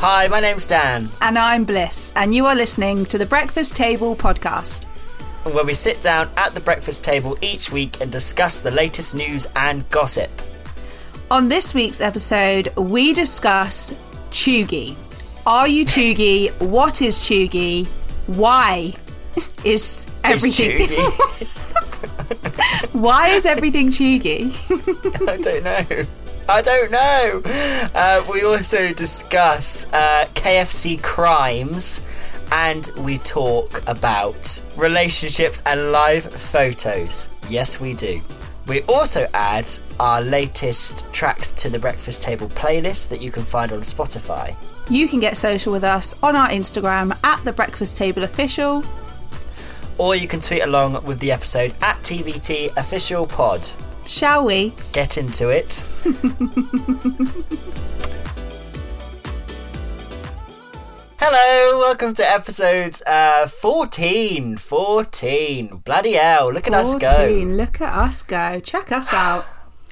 Hi, my name's Dan, And I'm Bliss, and you are listening to the Breakfast Table podcast. where we sit down at the breakfast table each week and discuss the latest news and gossip. On this week's episode, we discuss Cheugy. Are you Cheugy? what is Cheugy? Why is everything? Cheugy. Why is everything Cheugy? I don't know. I don't know. Uh, we also discuss uh, KFC crimes and we talk about relationships and live photos. Yes, we do. We also add our latest tracks to the Breakfast Table playlist that you can find on Spotify. you can get social with us on our Instagram at the Breakfast Table Official. Or you can tweet along with the episode at TBT Official Pod. Shall we? Get into it. Hello, welcome to episode uh, 14. 14. Bloody hell, look at us go. 14. Look at us go. Check us out.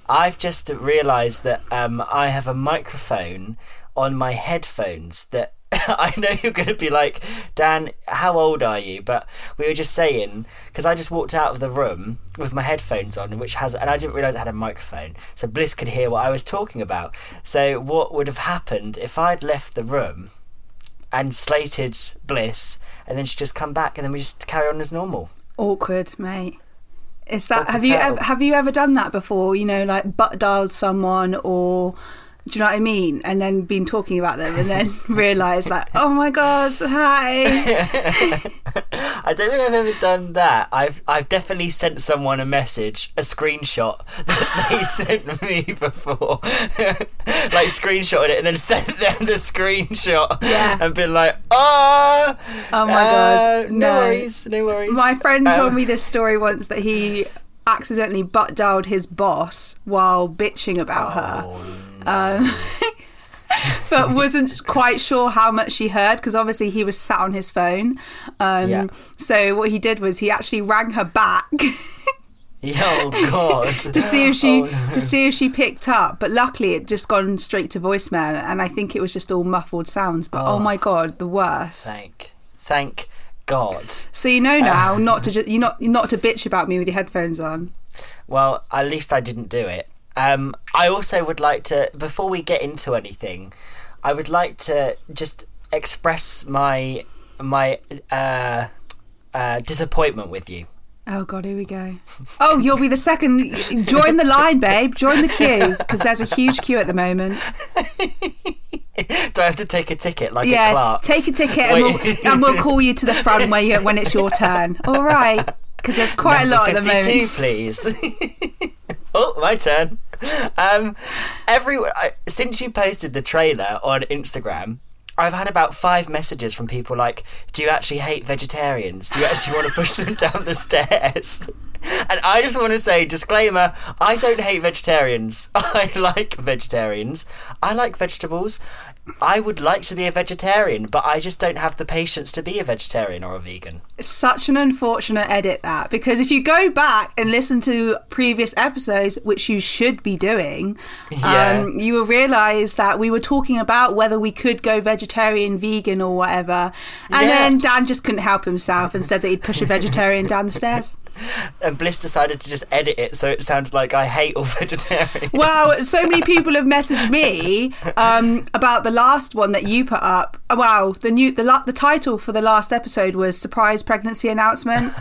I've just realised that um, I have a microphone on my headphones that I know you're going to be like, Dan, how old are you? But we were just saying, because I just walked out of the room with my headphones on, which has, and I didn't realise it had a microphone, so Bliss could hear what I was talking about. So, what would have happened if I'd left the room and slated Bliss, and then she'd just come back, and then we just carry on as normal? Awkward, mate. Is that Awkward have you ever, have you ever done that before? You know, like butt dialed someone or do you know what I mean? And then been talking about them and then realised like, oh my god, hi. I don't think I've ever done that. I've I've definitely sent someone a message, a screenshot that they sent me before, like screenshotted it and then sent them the screenshot, Yeah. and been like, oh, Oh my God, no, no. worries, no worries. My friend Um, told me this story once that he accidentally butt dialed his boss while bitching about her. Oh, Um, but wasn't quite sure how much she heard because obviously he was sat on his phone. Um, Yeah. So what he did was he actually rang her back Oh God. to see if she Oh, no. to see if she picked up. But luckily, it just gone straight to voicemail, and I think it was just all muffled sounds. But oh, my god, the worst. Thank, thank God. So you know now not to just you not not to bitch about me with your headphones on. Well, at least I didn't do it. Um, I also would like to, before we get into anything, I would like to just express my my uh, uh, disappointment with you. Oh god, here we go. Oh, you'll be the second. Join the line, babe. Join the queue because there's a huge queue at the moment. Do I have to take a ticket like a Yeah, clerk? take a ticket and we'll, and we'll call you to the front where you, when it's your turn. All right, because there's quite a lot at the moment. please. oh, my turn. Um, every I- since you posted the trailer on Instagram, I've had about five messages from people like, "Do you actually hate vegetarians? Do you actually want to push them down the stairs?" And I just want to say, disclaimer: I don't hate vegetarians. I like vegetarians. I like vegetables. I would like to be a vegetarian, but I just don't have the patience to be a vegetarian or a vegan. such an unfortunate edit that because if you go back and listen to previous episodes which you should be doing Yeah. um, you will realize that we were talking about whether we could go vegetarian vegan or whatever and Yeah. then dan just couldn't help himself and said that he'd push a vegetarian down the stairs And Bliss decided to just edit it so it sounded like I hate all vegetarians. well so many people have messaged me um, about the last one that you put up Oh, wow the new the, the title for the last episode was surprise pregnancy announcement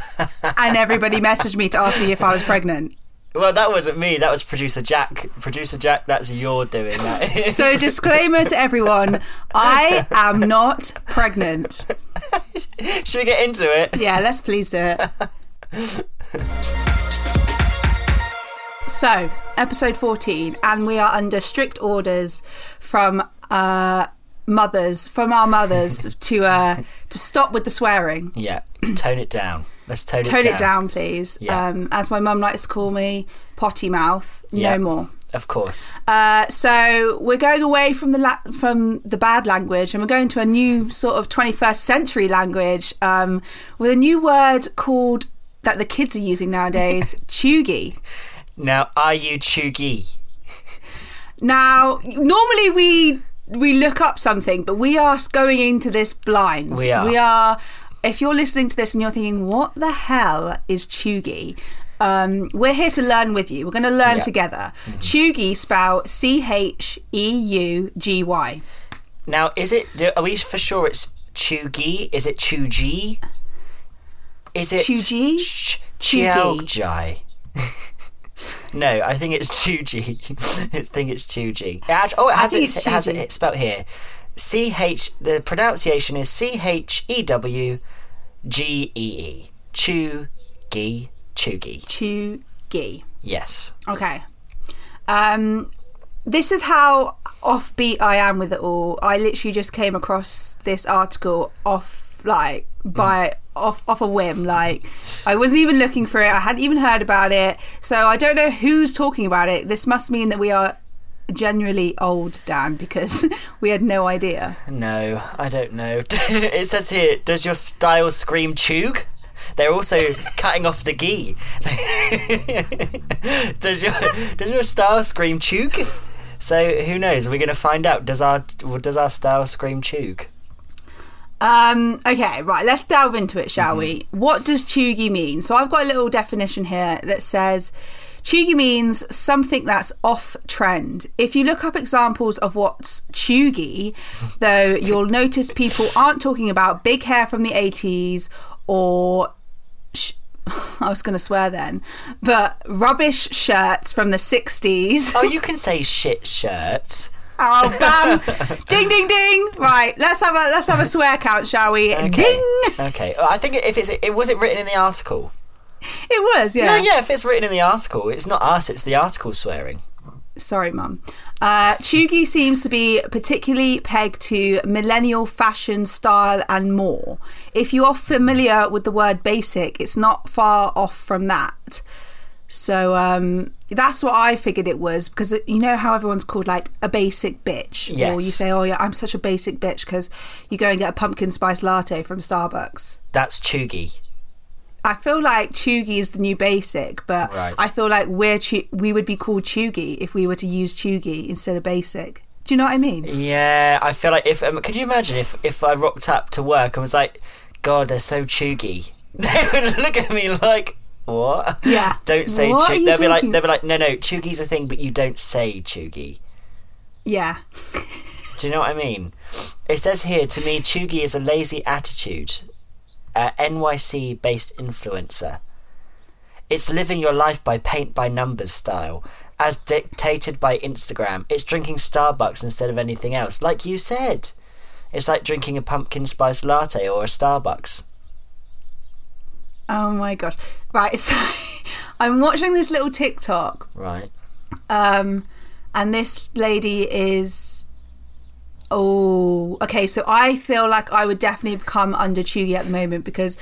and everybody messaged me to ask me if i was pregnant Well, that wasn't me. That was producer Jack. Producer Jack, that's your doing. That. So, disclaimer to everyone I am not pregnant. Should we get into it? Yeah, let's please do it. So, episode 14, and we are under strict orders from uh, mothers, from our mothers, to uh, to stop with the swearing. Yeah, tone it down. Let's tone, Tone it down. it down, please. Yeah. Um, as my mum likes to call me, potty mouth. Yeah. No more. Of course. Uh, so we're going away from the la- from the bad language, and we're going to a new sort of 21st century language um, with a new word called that the kids are using nowadays, cheugy. Now, are you Cheugy? Now, normally we we look up something, but we are going into this blind. We are. We are. If you're listening to this and you're thinking, "What the hell is Cheugy?" Um, we're here to learn with you. We're going to learn Yeah. together. Cheugy spell C H E U G Y. Now, is it? Are we for sure it's Cheugy? Is it Chuji? Is it Chuji? Cheugy. Chiaojai? no, I think it's Chuji. I think it's Chuji. Oh, it has it, it has it spelt here. C H. The pronunciation is C H E W G E E. Cheugy. Cheugy. Cheugy. Yes. Okay. Um, this is how offbeat I am with it all. I literally just came across this article off like by off off a whim. Like I wasn't even looking for it. I hadn't even heard about it. So I don't know who's talking about it. This must mean that we are generally old, Dan, because we had no idea. No, I don't know. it says here, does your style scream chug? They're also cutting off the gi. does your does your style scream chug? So who knows? We're going to find out. Does our does our style scream chug? Um, okay, right, let's delve into it, shall we? What does cheugy mean? So I've got a little definition here that says cheugy means something that's off trend. If you look up examples of what's cheugy, though, you'll notice people aren't talking about big hair from the 80s or. Sh- I was going to swear then, but rubbish shirts from the 60s. Oh, you can say shit shirts. Oh, bam! ding, ding, ding! Right, let's have a let's have a swear count, shall we? Okay. Ding! Okay. Well, I think if it's it was it written in the article. It was, yeah. No, yeah. If it's written in the article, it's not us. It's the article swearing. Sorry, mum. Uh, Cheugy seems to be particularly pegged to millennial fashion, style, and more. If you are familiar with the word basic, it's not far off from that. So um, that's what I figured it was because you know how everyone's called like a basic bitch, or you say, "Oh yeah, I'm such a basic bitch" because you go and get a pumpkin spice latte from Starbucks. That's cheugy. I feel like Cheugy is the new basic, but Right. I feel like we're chu- we would be called Cheugy if we were to use Cheugy instead of basic. Do you know what I mean? Yeah, I feel like if um, could you imagine if if I rocked up to work and was like, God, they're so chuggy. They would look at me like, what? Yeah. Don't say What. They'll be like, they'll be like, no, no, chuggy's a thing, but you don't say chuggy. Yeah. Do you know what I mean? It says here to me, chuggy is a lazy attitude, a NYC based influencer. It's living your life by paint by numbers style, as dictated by Instagram. It's drinking Starbucks instead of anything else, like you said. It's like drinking a pumpkin spice latte or a Starbucks. Oh my gosh. Right. So I'm watching this little TikTok, Right. um, and this lady is. Oh, okay. So I feel like I would definitely come under Cheugy at the moment because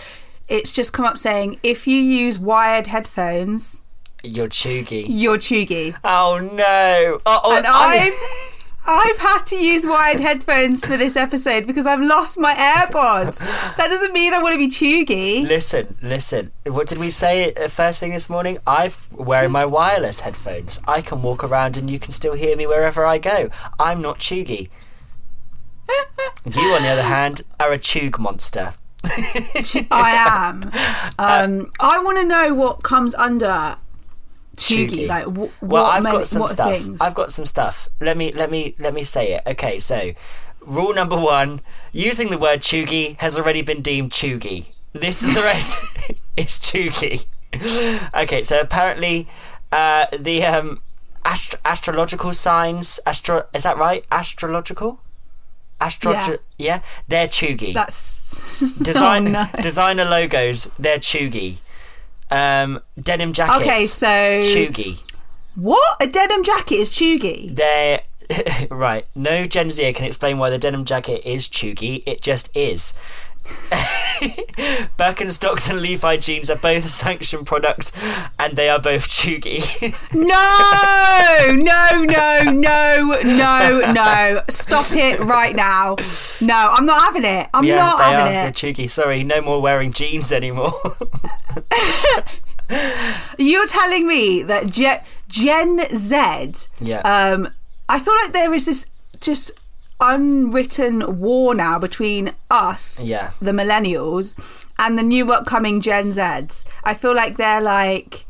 it's just come up saying if you use wired headphones, You're chuggy. you're Cheugy. Oh no! Oh, oh, and I- I've had to use wired headphones for this episode because I've lost my AirPods. That doesn't mean I want to be chuggy. Listen, listen. What did we say uh, first thing this morning? I'm wearing my wireless headphones. I can walk around and you can still hear me wherever I go. I'm not chuggy. You, on the other hand, are a chug monster. I am. Um, I want to know what comes under chuggy. Chuggy. Like wh- Well, I've many- got some stuff. things? I've got some stuff. Let me let me let me say it. Okay, so rule number one: using the word chuggy has already been deemed chuggy. This thread is chuggy. Okay, so apparently, uh, the um, astro- astrological signs. Astro is that right? Astrological. Astrologi- yeah. they're chuggy. That's Design Oh, no. designer logos, they're chuggy. Um, denim jackets. Okay, so chuggy. what a denim jacket is chuggy. They're right. No Gen Z can explain why the denim jacket is chuggy. It just is. Birkenstocks and Levi jeans are both sanctioned products, and they are both chuggy. No, no, no, no, no, no. Stop it right now. No, I'm not having it. I'm yeah, not they having are. They're it. chuggy. Sorry, no more wearing jeans anymore. You're telling me that Gen, Gen Z, yeah. um, I feel like there is this just unwritten war now between us, Yeah. the millennials, and the new upcoming Gen Zs. I feel like they're like,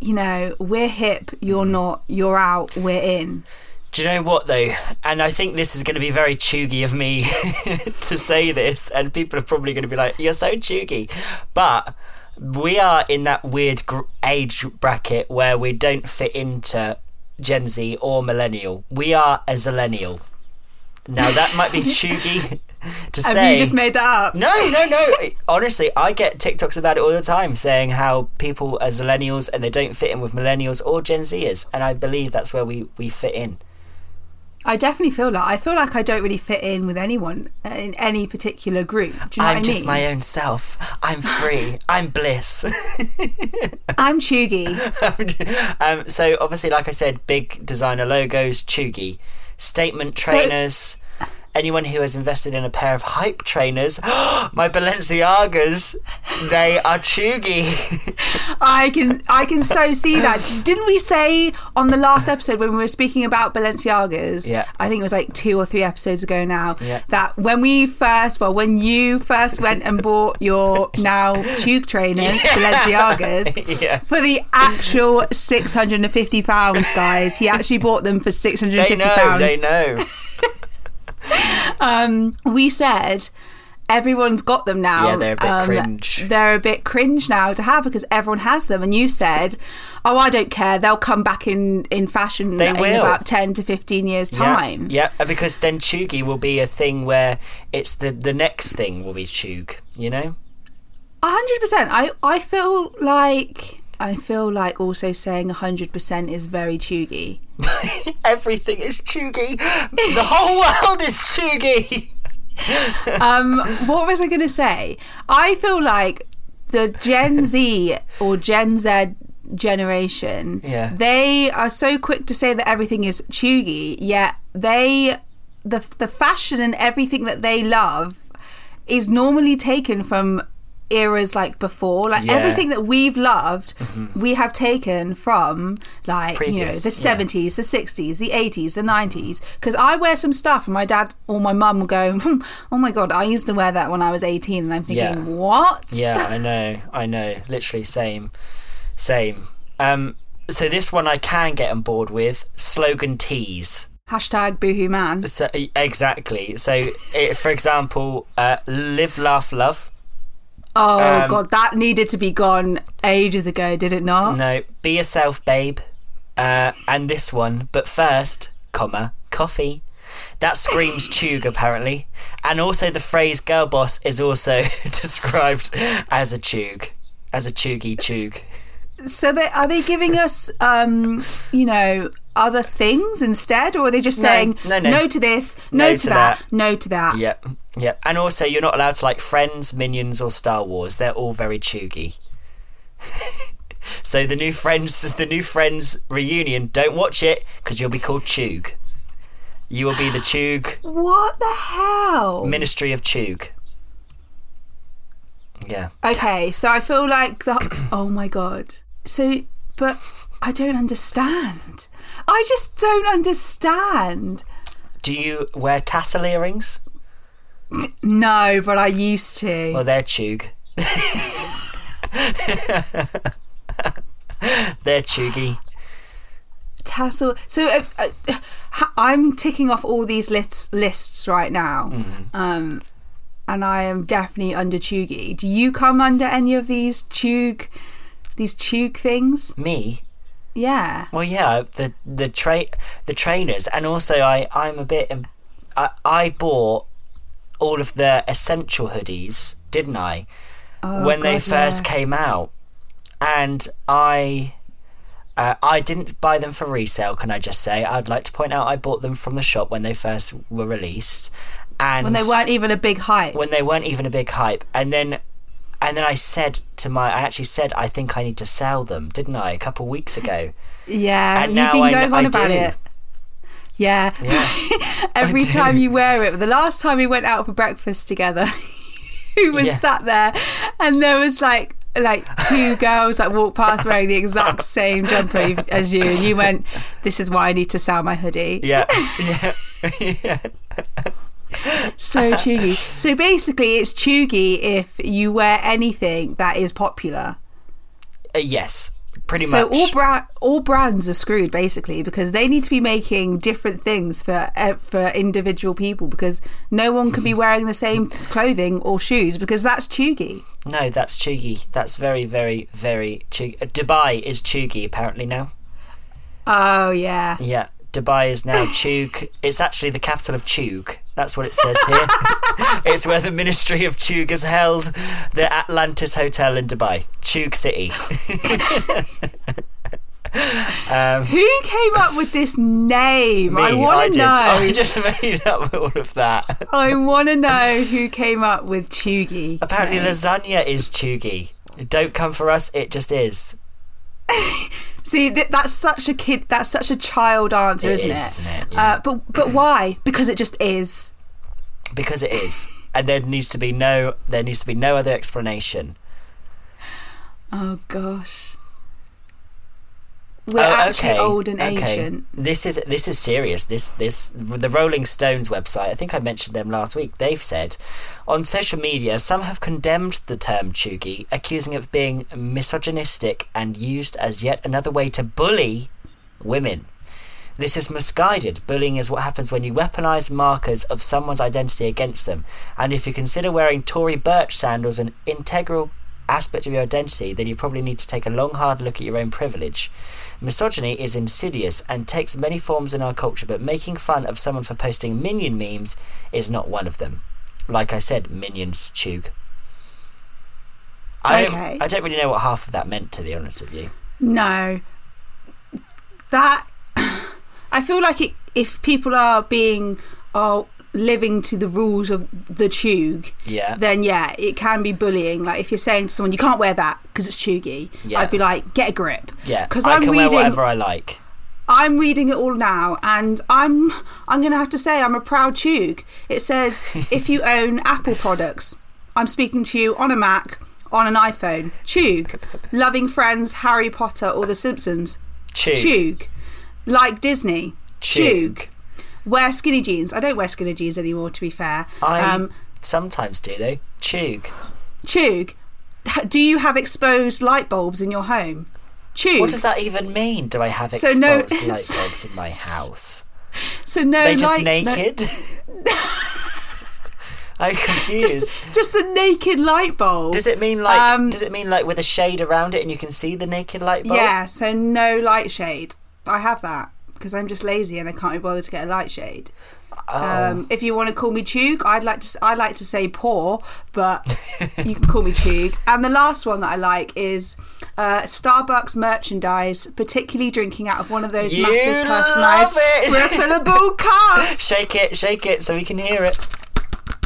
you know, we're hip, you're Mm. not, you're out, we're in. Do you know what though? And I think this is going to be very chuggy of me to say this, and people are probably going to be like, "You're so chuggy," but we are in that weird age bracket where we don't fit into Gen Z or millennial. We are a zillennial. Now that might be chuggy to Have say. you just made that up? No, no, no. Honestly, I get TikToks about it all the time saying how people are millennials and they don't fit in with millennials or Gen Zers, and I believe that's where we, we fit in. I definitely feel like I feel like I don't really fit in with anyone in any particular group. Do you know I'm what I just mean? my own self. I'm free. I'm bliss. I'm chuggy. um, so obviously, like I said, big designer logos, Cheugy, statement So- trainers. Anyone who has invested in a pair of hype trainers, my Balenciagas, they are Cheugy. I can I can so see that. Didn't we say on the last episode when we were speaking about Balenciagas? Yeah. I think it was like two or three episodes ago now. Yeah. That when we first, well, when you first went and bought your now tube trainers, Balenciagas, yeah. for the actual six hundred and fifty pounds, guys. He actually bought them for six hundred and fifty and They know, pounds. they know. um, we said everyone's got them now. Yeah, they're a bit Um, cringe. They're a bit cringe now to have because everyone has them. And you said, "Oh, I don't care. They'll come back in in fashion They in will. about ten to fifteen years' time." Yeah, yeah, because then Cheugy will be a thing where it's the the next thing will be Chug, you know? hundred percent. I I feel like. I feel like also saying 100% is very chuggy. Everything is Cheugy. The whole world is Cheugy. um, what was I going to say? I feel like the Gen Z or Gen Z generation, Yeah. they are so quick to say that everything is chuggy, yet they, the the fashion and everything that they love, is normally taken from eras like before like Yeah. Mm-hmm. everything that we've loved we have taken from like you know Previous, the yeah. 70s the 60s the 80s the 90s because i wear some stuff and my dad or my mum will go "Hmm, oh my god i used to wear that when i was 18 and i'm thinking Yeah. what Yeah, I know, I know. Literally same, same. Um, so this one I can get on board with slogan teas. hashtag boohoo man So exactly. So it, for example, uh, live, laugh, love. Oh Um, god that needed to be gone ages ago did it not No, be yourself, babe. Uh, and this one, but first, comma, coffee. That screams chug apparently, and also the phrase "girl boss" is also described as a chug, as a chuggy chug. So they are they giving us um you know other things instead or are they just No, saying no, no. to this no, to, that, no to that Yep, yep. And also, you're not allowed to like Friends, Minions, or Star Wars. They're all very chuggy. so the new Friends, the new Friends reunion, don't watch it because you'll be called Chug. You will be the Chug what the hell Ministry of Chug. Yeah. Okay, so I feel like the. Oh my god. So, but I don't understand. I just don't understand. Do you wear tassel earrings? No, but I used to. Well, they're Chug. they're Chuggy. Tassel. So uh, uh, I'm ticking off all these lists lists right now, um, and I am definitely under Cheugy. Do you come under any of these Chug, these Chug things? Me? Yeah. Well, yeah, the the tra- the trainers, and also I I'm a bit. I I bought all of the essential hoodies, didn't I? Oh, when they first yeah. came out, and I. Uh, I didn't buy them for resale. Can I just say? I'd like to point out I bought them from the shop when they first were released, and when they weren't even a big hype. when they weren't even a big hype. And then, and then I said to my, I actually said I think I need to sell them, didn't I? A couple of weeks ago. Yeah, And you've now been I- going on I about do. it. Yeah. Yeah. Every time you wear it. The last time we went out for breakfast together, who was Yeah. sat there and there was like like two girls that walked past wearing the exact same jumper as you and you went, This is why I need to sell my hoodie. Yeah, yeah. So chuggy. So basically, it's chuggy if you wear anything that is popular. Uh, yes, pretty so much. all bra- all brands are screwed basically because they need to be making different things for uh, for individual people because no one can be wearing the same clothing or shoes because that's chuggy. no, that's Cheugy. That's very, very, very Cheugy. Uh, Dubai is Cheugy apparently now. Oh yeah. Yeah, Dubai is now Chug. It's actually the capital of Chug. That's what it says here. it's where the Ministry of Chug has held the Atlantis Hotel in Dubai, Chug City. um, Who came up with this name? me, I want to know. I just made up all of that. I want to know who came up with chuggy. Apparently, name. lasagna is Cheugy. Don't come for us. It just is. See, th- that's such a kid. That's such a child answer, isn't is, it? isn't it? Yeah. Uh, but but why? Because it just is. because it is, and there needs to be no. There needs to be no other explanation. Oh gosh. We're Oh, actually old and okay. ancient. This is this is serious. This this the Rolling Stones website. I think I mentioned them last week. They've said on social media some have condemned the term "chuggy," accusing it of being misogynistic and used as yet another way to bully women. This is misguided. Bullying is what happens when you weaponize markers of someone's identity against them. And if you consider wearing Tory Burch sandals an integral aspect of your identity, then you probably need to take a long, hard look at your own privilege. Misogyny is insidious and takes many forms in our culture, but making fun of someone for posting minion memes is not one of them. Like I said, minions, chug. I, Okay. don't, I don't really know what half of that meant, to be honest with you. No. That I feel like it, if people are being are living to the rules of the tug, Yeah. then yeah, it can be bullying. Like if you're saying to someone you can't wear that because it's chuggy, Yeah. I'd be like, get a grip. Yeah, because I I'm can reading. wear whatever I like. I'm reading it all now, and I'm I'm going to have to say I'm a proud chug. It says if you own Apple products, I'm speaking to you on a Mac, on an iPhone. Chug, loving Friends, Harry Potter, or The Simpsons. Chug, like Disney. Chug. Wear skinny jeans. I don't wear skinny jeans anymore, to be fair. I Um, sometimes do though. Chug. Chug, do you have exposed light bulbs in your home? Chug. What does that even mean? Do I have So exposed no- light bulbs in my house? so no, They just light, no- naked? I'm confused. just, just a naked light bulb. does it mean like? Um, does it mean like with a shade around it and you can see the naked light bulb? Yeah, so no light shade. I have that because I'm just lazy and I can't be bothered to get a light shade. Oh. Um, if you want to call me Chug, I'd like to. I like to say poor, but you can call me Chug. And the last one that I like is uh, Starbucks merchandise, particularly drinking out of one of those You massive personalised refillable cups. shake it, shake it, so we can hear it.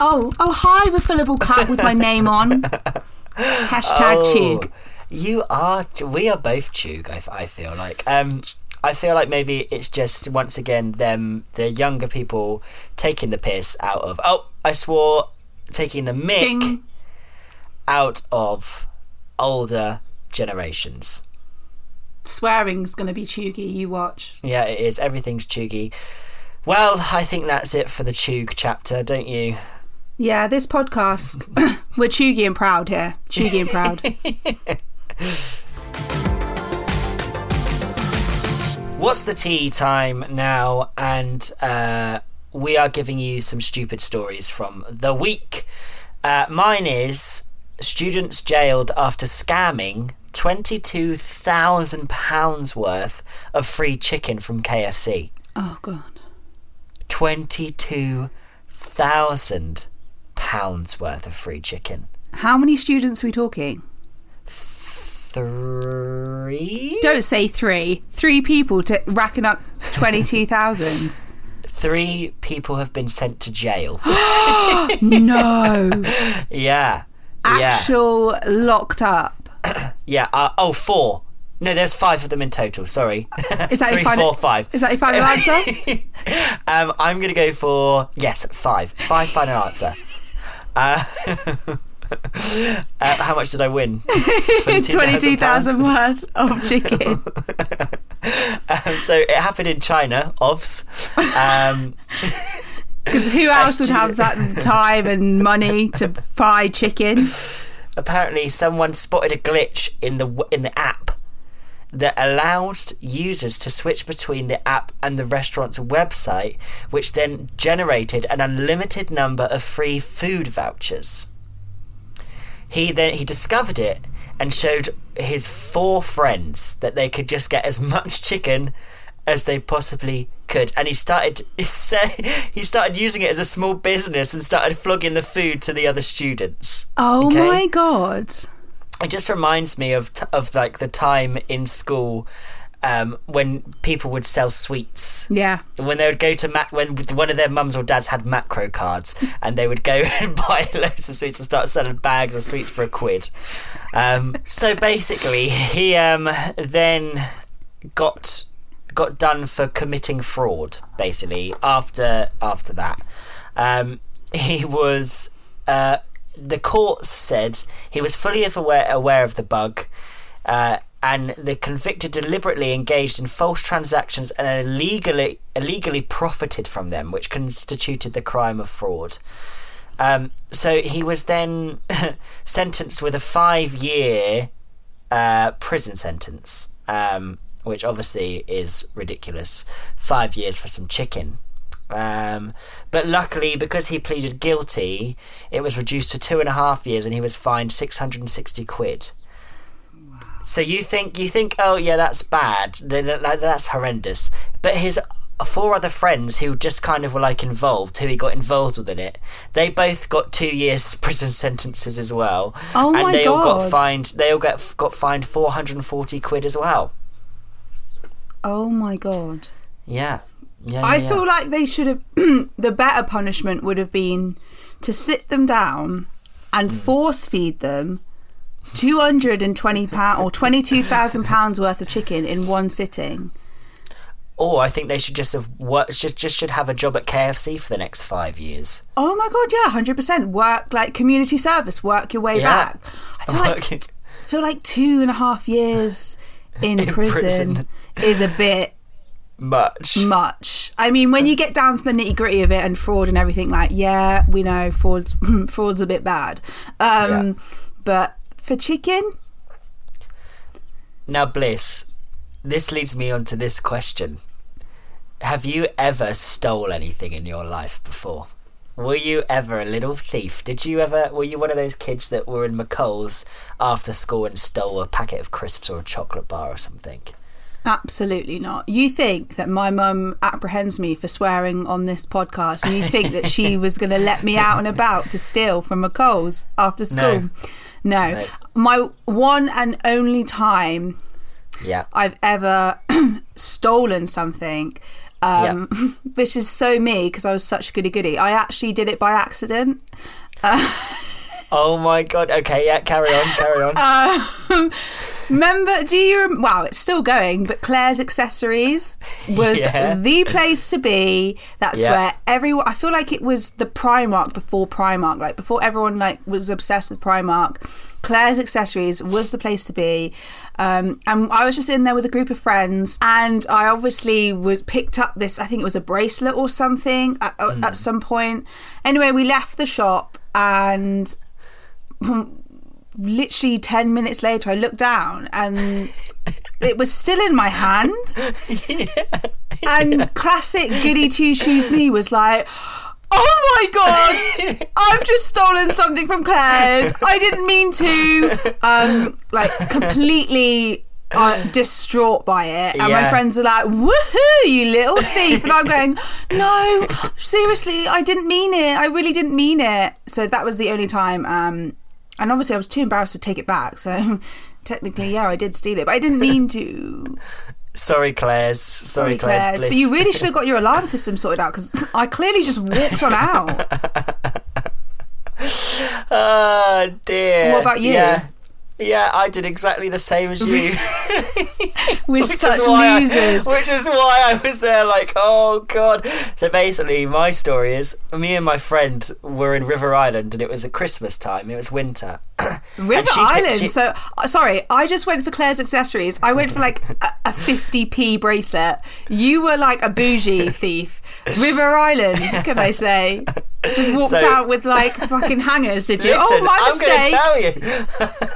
Oh, oh, hi, refillable cup with my name on. Hashtag Oh, Chug. You are. We are both chug. I, I feel like. Um, I feel like maybe it's just once again them, the younger people taking the piss out of. Oh, I swore, taking the mick Ding. out of older generations. Swearing's going to be chuggy. You watch. Yeah, it is. Everything's chuggy. Well, I think that's it for the chug chapter, don't you? Yeah, this podcast, we're chuggy and proud here. Chuggy and proud. What's the tea time now? And uh, we are giving you some stupid stories from the week. Uh, mine is students jailed after scamming £22,000 worth of free chicken from KFC. oh, God. £22,000 worth of free chicken. How many students are we talking? Three? Don't say three. Three people to racking up 22,000. Three people have been sent to jail. no. yeah. Yeah. Actual locked up. Yeah. Uh, oh, four. No, there's five of them in total. Sorry. Is that Three, your final, four, five. Is that your final answer? um, I'm gonna go for yes, five. Five final answer. Uh, uh, how much did I win? 22,000 worth of chicken. Um, so it happened in China, OVS. Um, Because who else would have that time and money to fry chicken? apparently, someone spotted a glitch in the in the app that allowed users to switch between the app and the restaurant's website, which then generated an unlimited number of free food vouchers. He then he discovered it and showed his four friends that they could just get as much chicken as they possibly could, and he started he started using it as a small business and started flogging the food to the other students. Oh Okay? my god. It just reminds me of t- of like the time in school um, when people would sell sweets. Yeah. When they would go to Mac, when one of their mums or dads had Makro cards, and they would go and buy loads of sweets and start selling bags of sweets for a quid. Um, so basically, he um, then got got done for committing fraud. Basically, after after that, um, he was. Uh, the courts said he was fully aware aware of the bug. Uh, and the convicted deliberately engaged in false transactions and illegally illegally profited from them, which constituted the crime of fraud. Um, so he was then sentenced with a five-year uh, prison sentence, um, which obviously is ridiculous. Five years for some chicken. Um, but luckily, because he pleaded guilty, it was reduced to two and a half years, and he was fined six hundred and sixty quid. So you think you think, oh yeah, that's bad. That- That's horrendous. But his four other friends who just kind of were like involved, who he got involved with in it, they both got two years prison sentences as well. Oh and my they all got fined. They all got got fined four hundred and forty quid as well. Oh my god. Yeah. Yeah, I yeah, feel like they should have. the better punishment would have been to sit them down and Hmm. force feed them two hundred and twenty pound or twenty two thousand pounds worth of chicken in one sitting. Or I think they should just have work, just just should have a job at KFC for the next five years. Oh my god, yeah, hundred percent. Work like community service. Work your way Yeah. back. I feel like, feel like two and a half years in, In prison, prison. is a bit much. much. I mean, when you get down to the nitty gritty of it and fraud and everything, like, yeah, we know fraud's fraud's a bit bad. Um, Yeah. But for chicken, Now, Bliss, this leads me on to this question. Have you ever stole anything in your life before? Were you ever a little thief? Did you ever, were you one of those kids that were in McColl's after school and stole a packet of crisps or a chocolate bar or something? absolutely not. You think that my mum apprehends me for swearing on this podcast, and you think that she was going to let me out and about to steal from McColl's after school? No. No. My one and only time Yeah. I've ever stolen something. Um, Which is so me because I was such a goody goody. I actually did it by accident. Oh my god. Okay, yeah, carry on, carry on. Um, remember, do you? Wow, it's still going, but Claire's Accessories was Yeah. the place to be. That's Yeah. where everyone. I feel like it was the Primark before Primark, like before everyone like was obsessed with Primark. Claire's Accessories was the place to be, um, and I was just in there with a group of friends, and I obviously was picked up this. I think it was a bracelet or something at, at some point. Anyway, we left the shop and literally 10 minutes later i looked down and it was still in my hand. And classic goody two shoes me was like oh my god i've just stolen something from claire's. I didn't mean to. Um like completely uh, distraught by it. And my friends were like woohoo you little thief. And i'm going no seriously i didn't mean it. I really didn't mean it. So that was the only time um and obviously I was too embarrassed to take it back. So technically, yeah, I did steal it, but I didn't mean to. Sorry, Claire's. Sorry, Claire's. Claire's. But you really should have got your alarm system sorted out because I clearly just walked on out. Oh dear. What about you? Yeah. Yeah, I did exactly the same as you. We're which such is why losers. I, which is why I was there like, oh god. So basically, my story is me and my friend were in River Island, and it was at Christmas time. It was winter, River she- Island. she- so uh, sorry, I just went for Claire's accessories. I went for like a, a 50p bracelet. You were like a bougie thief. River Island, can I say? Just walked So- out with like fucking hangers, did you? Listen, oh, my I'm mistake. going to tell you.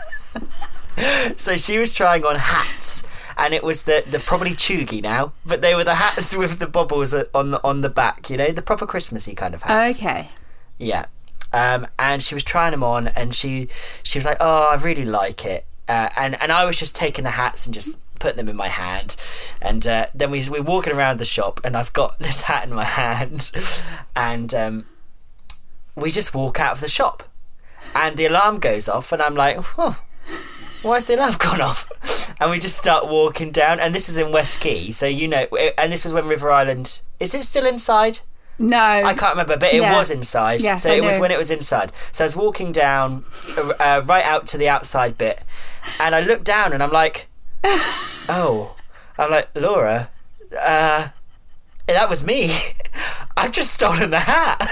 so she was trying on hats, and it was the the probably chuggy now, but they were the hats with the bubbles on the on the back. You know, the proper Christmassy kind of hats. Okay. Yeah. Um, and she was trying them on, and she she was like, "Oh, I really like it." Uh, and and I was just taking the hats and just putting them in my hand, and uh, then we we're walking around the shop, and I've got this hat in my hand, and um, we just walk out of the shop, and the alarm goes off, and I'm like, "Oh, why's the alarm gone off?" And we just start walking down, and this is in West Quay, so you know, and this was when River Island. Is it still inside? No. I can't remember, but it Yeah. was inside. Yes, so I it was when it was inside. So I was walking down, uh, uh, right out to the outside bit, and I looked down and I'm like, oh, I'm like Laura, uh, that was me. I've just stolen the hat.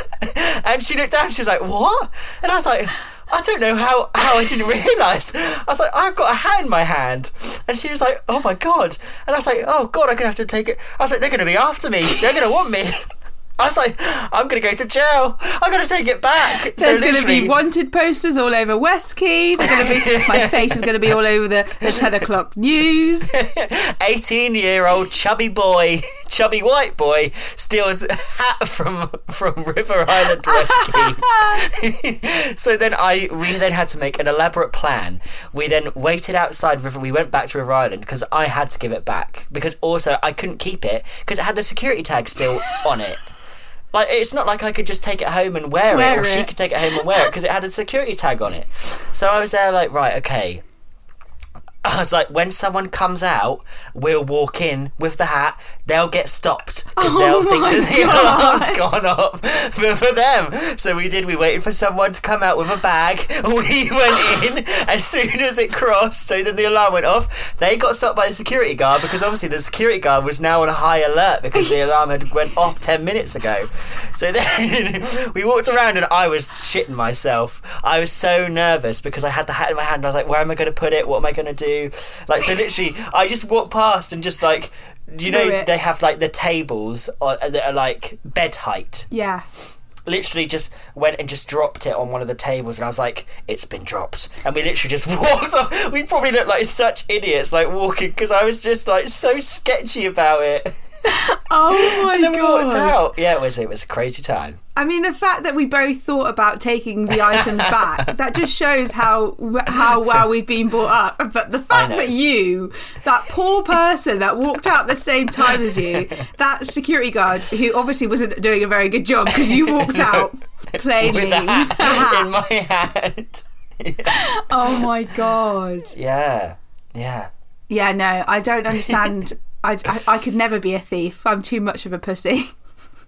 And she looked down. and She was like, what? And I was like. I don't know how, how I didn't realise. I was like, I've got a hat in my hand. And she was like, oh my God. And I was like, oh God, I'm going to have to take it. I was like, they're going to be after me. They're going to want me. I was like, I'm going to go to jail. I'm going to take it back. There's so going to be wanted posters all over West Quay. They're going to be my face is going to be all over the, the ten o'clock news. 18 year old chubby boy, chubby white boy, steals a hat from from River Island West Quay. so then I we then had to make an elaborate plan. We then waited outside River. We went back to River Island because I had to give it back because also I couldn't keep it because it had the security tag still on it. Like it's not like I could just take it home and wear, Wear it, or she could take it home and wear it because it had a security tag on it. So I was there like, right, okay. I was like, when someone comes out, we'll walk in with the hat. They'll get stopped because Oh they'll think that the alarm's gone off for, for them. So we did. We waited for someone to come out with a bag. We went in as soon as it crossed. So then the alarm went off. They got stopped by the security guard because obviously the security guard was now on a high alert because the alarm had went off ten minutes ago. So then we walked around and I was shitting myself. I was so nervous because I had the hat in my hand. I was like, where am I going to put it? What am I going to do? Like, so literally, I just walked past and just like, you know, it. they have like the tables or, uh, that are like bed height. Yeah. Literally, just went and just dropped it on one of the tables, and I was like, "It's been dropped." And we literally just walked off. We probably looked like such idiots, like walking, because I was just like so sketchy about it. Oh my And then we walked god. out. Yeah, it was it was a crazy time. I mean, the fact that we both thought about taking the items back, that just shows how how well we've been brought up. But the fact that you, that poor person that walked out the same time as you, that security guard, who obviously wasn't doing a very good job because you walked out plainly With a with a hat hat. in my hand. Oh my god. Yeah, yeah. Yeah, no, I don't understand. I, I, I could never be a thief. I'm too much of a pussy.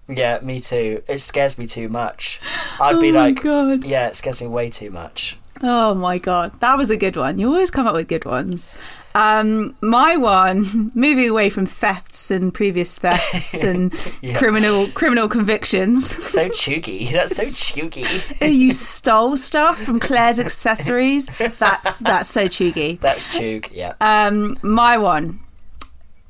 Yeah, me too. It scares me too much. I'd be oh my like, god. yeah, it scares me way too much. Oh my god, that was a good one. You always come up with good ones. Um, my one, moving away from thefts and previous thefts and Yeah. criminal criminal convictions. So chuggy. That's so chuggy. you stole stuff from Claire's accessories. That's that's so chuggy. That's chug. Yeah. Um, my one.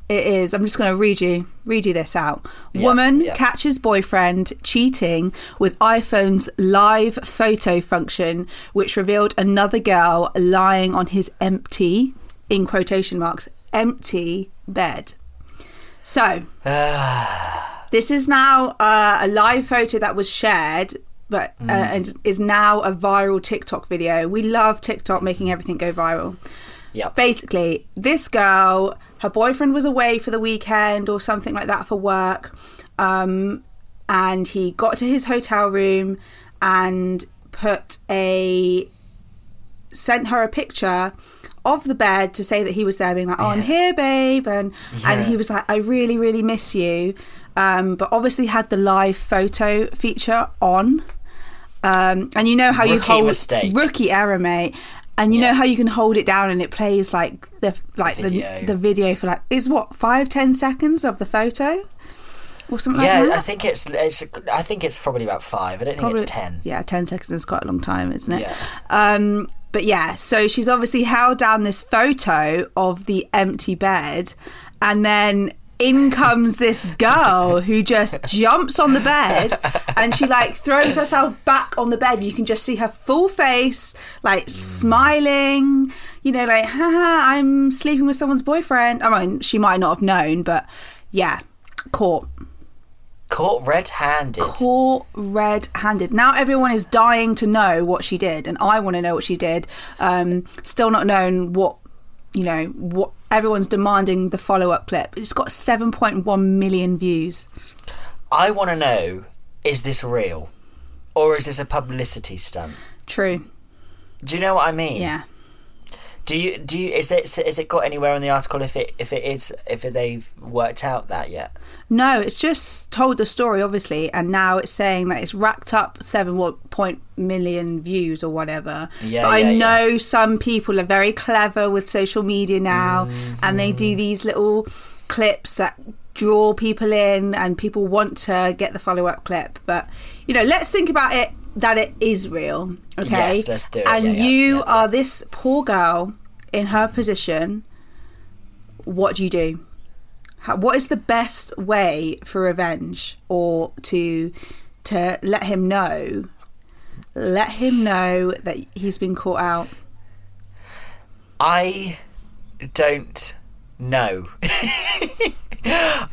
It is. I'm just going to read you read you this out. Yeah, Woman yeah. catches boyfriend cheating with iPhone's live photo function, which revealed another girl lying on his empty, in quotation marks, empty bed. So this is now uh, a live photo that was shared. But uh, and is now a viral TikTok video. We love TikTok making everything go viral Yep. basically this girl her boyfriend was away for the weekend or something like that for work um, and he got to his hotel room and put a sent her a picture of the bed to say that he was there being like oh i'm here babe and and he was like i really really miss you um, but obviously had the live photo feature on um, and you know how you Rookie hold mistake. rookie error mate and you Yeah. know how you can hold it down and it plays like the like Video. the the video for like is what five ten seconds of the photo or something Yeah, like I think it's, it's. I think it's probably about five. I don't think it's ten. Yeah, ten seconds is quite a long time, isn't it? Yeah. Um, but yeah, so she's obviously held down this photo of the empty bed, and then in comes this girl who just jumps on the bed and she like throws herself back on the bed. You can just see her full face, like smiling, you know, like, haha, I'm sleeping with someone's boyfriend. I mean, she might not have known, but yeah, caught. Caught red-handed. Caught red handed. Now everyone is dying to know what she did, and I want to know what she did. Um, still not known what, you know, what everyone's demanding the follow up clip. It's got 7.1 million views. I want to know: is this real, or is this a publicity stunt? True. Do you know what I mean? Yeah. Do you do you is it is it got anywhere in the article if it if it is if they've worked out that yet? No, it's just told the story, obviously, and now it's saying that it's racked up seven what point million views or whatever. Yeah, but I yeah, yeah. know some people are very clever with social media now, and they do mm-hmm. these little clips that draw people in, and people want to get the follow up clip. But you know, let's think about it that it is real, okay? Yes, let's do it. And Yeah, yeah, you yeah, are this poor girl in her position. What do you do? How, what is the best way for revenge or to to let him know let him know that he's been caught out I don't know.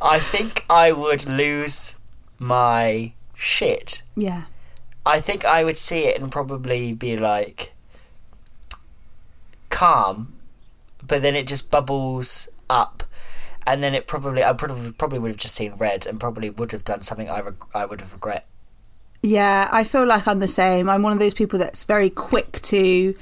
I think I would lose my shit. yeah I think I would see it and probably be like calm, but then it just bubbles up, and then it probably I probably probably would have just seen red and probably would have done something I reg- I would have regret. yeah i feel like i'm the same. I'm one of those people that's very quick to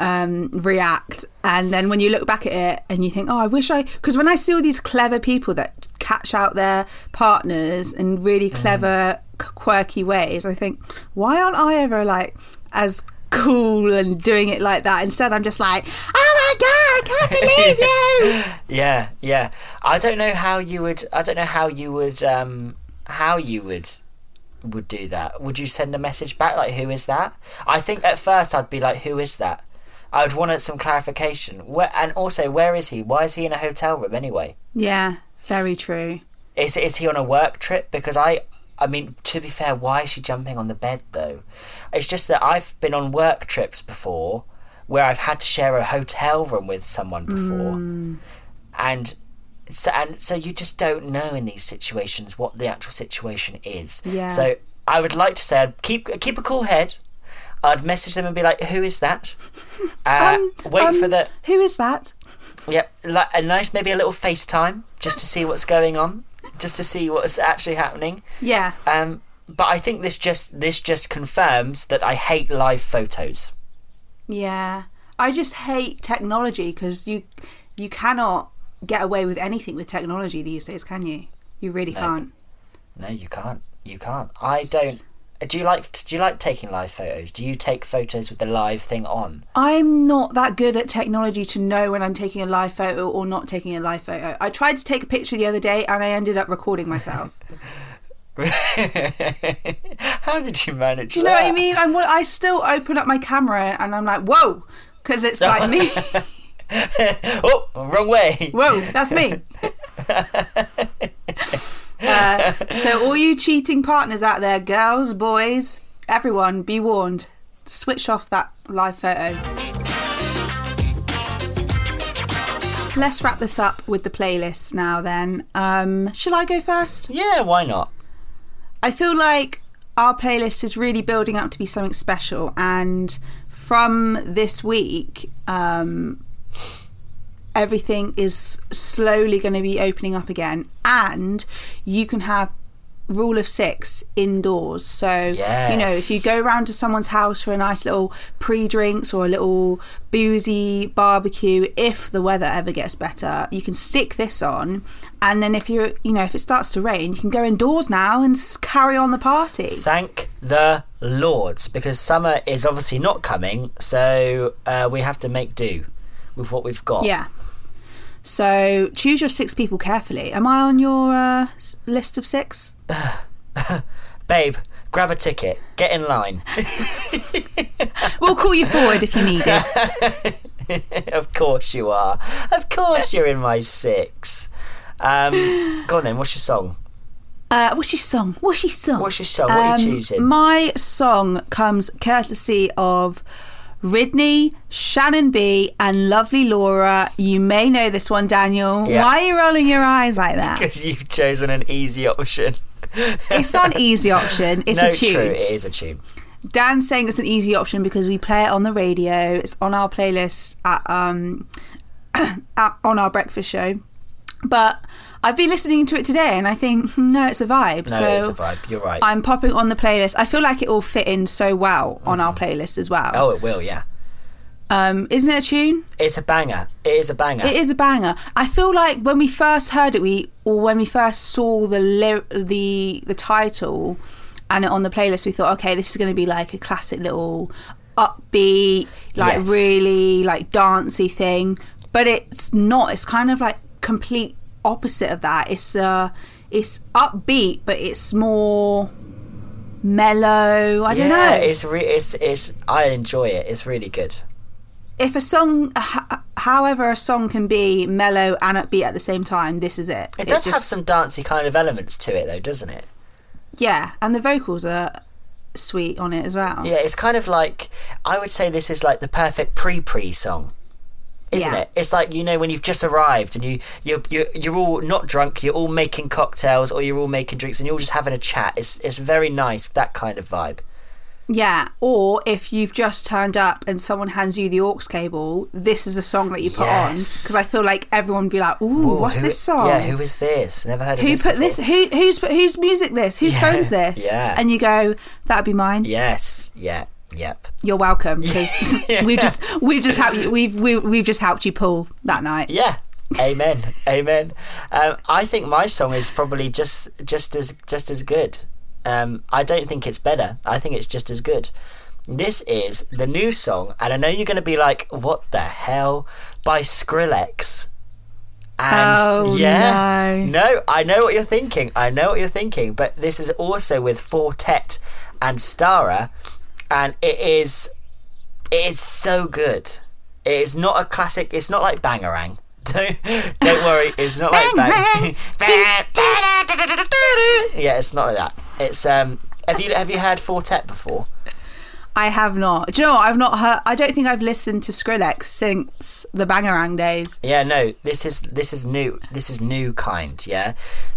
um, react. And then when you look back at it and you think oh i wish i because when i see all these clever people that catch out their partners and really clever qu- quirky ways i think why aren't i ever like as cool and doing it like that instead i'm just like oh my god i can't believe you Yeah, yeah. I don't know how you would. I don't know how you would. Um, how you would would do that. Would you send a message back like, "Who is that?" I think at first I'd be like, "Who is that?" I would want some clarification. Where and also, where is he? Why is he in a hotel room anyway? yeah very true Is is he on a work trip? Because I, I mean, to be fair, why is she jumping on the bed though? It's just that I've been on work trips before where I've had to share a hotel room with someone before, and so and so you just don't know in these situations what the actual situation is. Yeah. So I would like to say I'd keep keep a cool head. I'd message them and be like, "Who is that?" Uh, Um, wait um, for the who is that yeah, like a nice maybe a little FaceTime just to see what's going on, just to see what's actually happening. yeah Um, but I think this just this just confirms that I hate live photos. Yeah, I just hate technology because you you cannot get away with anything with technology these days, can you? You really can't. No, you can't. You can't. I don't. Do you like Do you like taking live photos? Do you take photos with the live thing on? I'm not that good at technology to know when I'm taking a live photo or not taking a live photo. I tried to take a picture the other day and I ended up recording myself. How did you manage? Do you know what I mean? I'm I still open up my camera and I'm like, whoa, because it's like me. oh, wrong way. Whoa, that's me. Uh, so, all you cheating partners out there, girls, boys, everyone, be warned. Switch off that live photo. Let's wrap this up with the playlist now. Then, um, shall I go first? Yeah, why not? I feel like our playlist is really building up to be something special, and from this week, um, everything is slowly going to be opening up again, and you can have rule of six indoors. So you know, if you go around to someone's house for a nice little pre-drinks or a little boozy barbecue, if the weather ever gets better, you can stick this on, and then if you're, you know, if it starts to rain, you can go indoors now and carry on the party. Thank the Lords, because summer is obviously not coming, so uh, we have to make do with what we've got. Yeah. So choose your six people carefully. Am I on your uh, list of six? Babe, grab a ticket, get in line. We'll call you forward if you need it. of course you are. Of course you're in my six. Um, go on then. What's your song? Uh, what's your song? What's your song? What's your song? What are you Um, choosing? My song comes courtesy of Ridney, Shannon B, and lovely Laura. You may know this one, Daniel. Yeah. Why are you rolling your eyes like that? Because you've chosen an easy option. it's not an easy option. It's no, a tune. true. It is a tune. Dan's saying it's an easy option because we play it on the radio. It's on our playlist at um at, on our breakfast show. But I've been listening to it today, and I think hmm, no, it's a vibe. No, so it is a vibe. You're right. I'm popping on the playlist. I feel like it all fit in so well on our playlist as well. oh, it will. Yeah. Um, isn't it a tune? It's a banger. It is a banger. It is a banger. I feel like when we first heard it, we or when we first saw the ly- the the title and it on the playlist, we thought, okay, this is going to be like a classic little upbeat, like Yes. really like dancey thing. But it's not. It's kind of like complete opposite of that. It's uh, it's upbeat, but it's more mellow. I don't yeah, know. it's re- it's it's. I enjoy it. It's really good. if a song, h- however, a song can be mellow and upbeat at the same time, this is it. It does just- have some dancey kind of elements to it, though, doesn't it? yeah, and the vocals are sweet on it as well. Yeah, it's kind of like I would say this is like the perfect pre-pre song. Isn't Yeah. it? It's like you know when you've just arrived and you you're, you're you're all not drunk, you're all making cocktails or you're all making drinks and you're all just having a chat. It's it's very nice that kind of vibe. Yeah, or if you've just turned up and someone hands you the aux cable, this is a song that you put on because I feel like everyone would be like, "Ooh, Ooh, what's who- this song? Yeah, who is this? Never heard of this. Who this. put before. this? Who who's whose music this? Whose Yeah, phone's this? yeah. And you go, that'd be mine. Yes. Yeah. Yep. You're welcome because Yeah. we've just we've just helped you we've we, we've just helped you pull that night. Yeah. Amen. Amen. Um, I think my song is probably just just as just as good. Um, I don't think it's better. I think it's just as good. This is the new song, and I know you're going to be like, "What the hell?" by Skrillex. And Oh, yeah, no. no, I know what you're thinking. I know what you're thinking. But this is also with Four Tet and Starrah, and it is it is so good. It is not a classic. It's not like Bangarang. Don't don't worry. It's not like Bang. yeah, it's not like that. It's um. Have you have you heard Four Tet before? I have not. Do you know what? I've not heard. I don't think I've listened to Skrillex since the Bangarang days. Yeah, no. This is this is new. This is new kind. Yeah,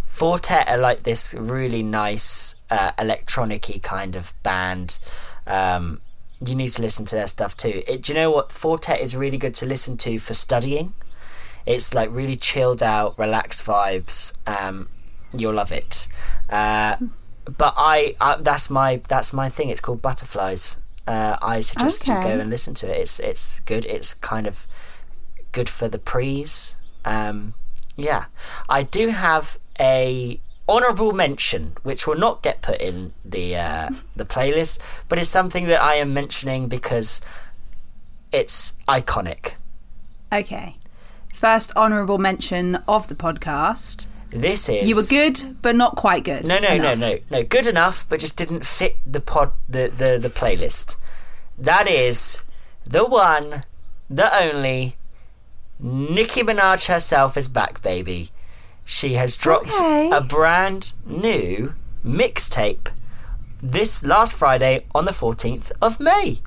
Four Tet are like this really nice uh, electronic-y kind of band. Um, you need to listen to their stuff too. It, do you know what? Four Tet is really good to listen to for studying. It's like really chilled out, relaxed vibes. Um, you'll love it. Uh, but I, I, that's my that's my thing. It's called Butterflies. Uh, I suggest you go and listen to it. It's it's good. It's kind of good for the prees. Um, yeah, I do have a honourable mention, which will not get put in the uh, the playlist, but it's something that I am mentioning because it's iconic. Okay. First honourable mention of the podcast. This is You were good, but not quite good. No, no, enough. no, no, no. Good enough, but just didn't fit the pod, the the the playlist. That is the one, the only. Nicki Minaj herself is back, baby. She has dropped Okay. a brand new mixtape this last Friday on the fourteenth of May.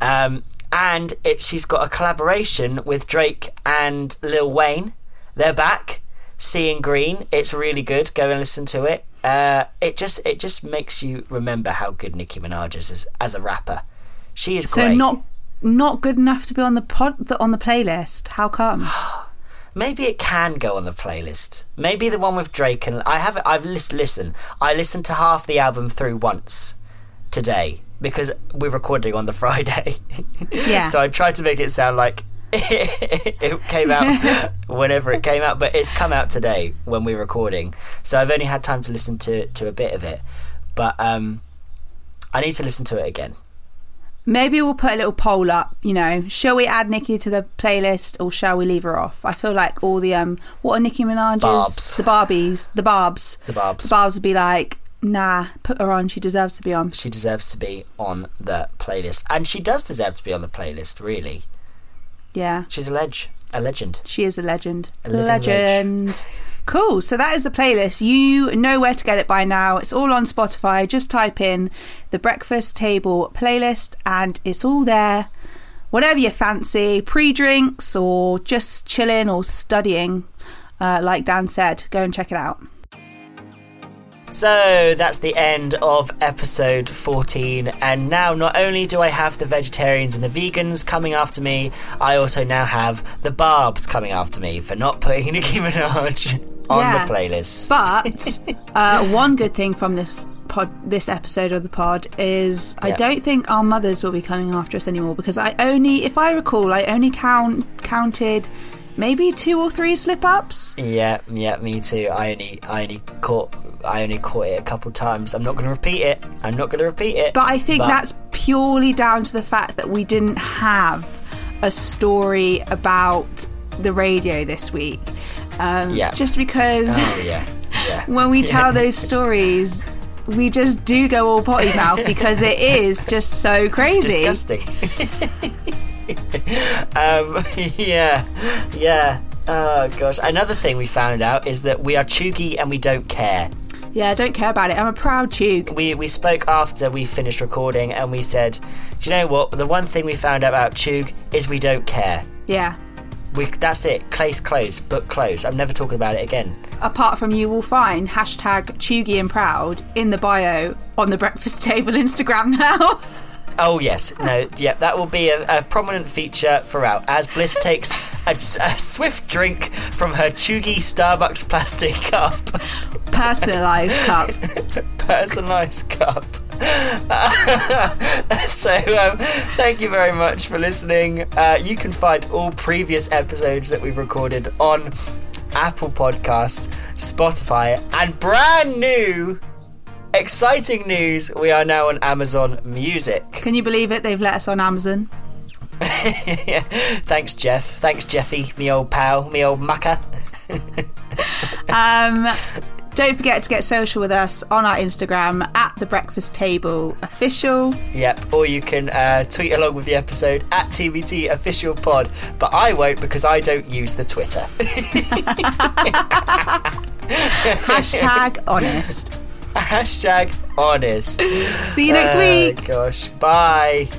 Um, and it she's got a collaboration with Drake and Lil Wayne. They're back. Seeing Green. It's really good. Go and listen to it. Uh, it just it just makes you remember how good Nicki Minaj is as, as a rapper. She is So great. not not good enough to be on the pod the, on the playlist. How come? Maybe it can go on the playlist. Maybe the one with Drake and I have I've lis- listen. I listened to half the album through once today because we're recording on the Friday. Yeah. so I tried to make it sound like it came out whenever it came out, but it's come out today when we're recording. So I've only had time to listen to to a bit of it, but um, I need to listen to it again. Maybe we'll put a little poll up. You know, shall we add Nicki to the playlist or shall we leave her off? I feel like all the um, what are Nicki Minaj's Barbs. the Barbies, the Barbs, The Barbs. the Barbs would be like, Nah, put her on. She deserves to be on. She deserves to be on the playlist, and she does deserve to be on the playlist. Really, Yeah, she's a ledge, a legend. she is a legend. A legend. cool. So that is the playlist. You know where to get it by now. It's all on Spotify. Just type in the Breakfast Table playlist, and it's all there. Whatever you fancy, pre-drinks or just chilling or studying. Uh, like Dan said, go and check it out. So that's the end of episode 14. And now, not only do I have the vegetarians and the vegans coming after me, I also now have the Barbs coming after me for not putting Nicki Minaj on Yeah. the playlist. But uh, one good thing from this pod, this episode of the pod is I don't think our mothers will be coming after us anymore because I only, if I recall, I only count counted maybe two or three slip ups. yeah, yeah, me too. I only, I only caught, I only caught it a couple times. I'm not going to repeat it. I'm not going to repeat it. But I think But- that's purely down to the fact that we didn't have a story about the radio this week. Um, Yeah. Just because Oh yeah, yeah. when we tell those stories, we just do go all potty mouth because it is just so crazy. disgusting. um, yeah, yeah. Oh gosh. Another thing we found out is that we are cheugy and we don't care. Yeah, I don't care about it. I'm a proud Tug. We we spoke after we finished recording and we said, do you know what? The one thing we found out about Chug is we don't care. Yeah. We that's it. Case closed. Book closed. I'm never talking about it again. Apart from you will find hashtag Cheugy and Proud in the bio on the Breakfast Table Instagram now. Oh yes, no, yeah, that will be a, a prominent feature throughout as Bliss takes a, a swift drink from her cheugy Starbucks plastic cup. Personalised cup. personalized cup. so, um, thank you very much for listening. Uh, you can find all previous episodes that we've recorded on Apple Podcasts, Spotify, and brand new, exciting news we are now on Amazon Music. Can you believe it? They've let us on Amazon. Thanks, Jeff. Thanks, Jeffy, me old pal, me old mucker. Um, don't forget to get social with us on our Instagram at the Breakfast Table Official. Yep, or you can uh, tweet along with the episode at TBT Official Pod, but I won't because I don't use the Twitter. Hashtag honest. Hashtag honest. See you next Oh, week. Gosh, bye.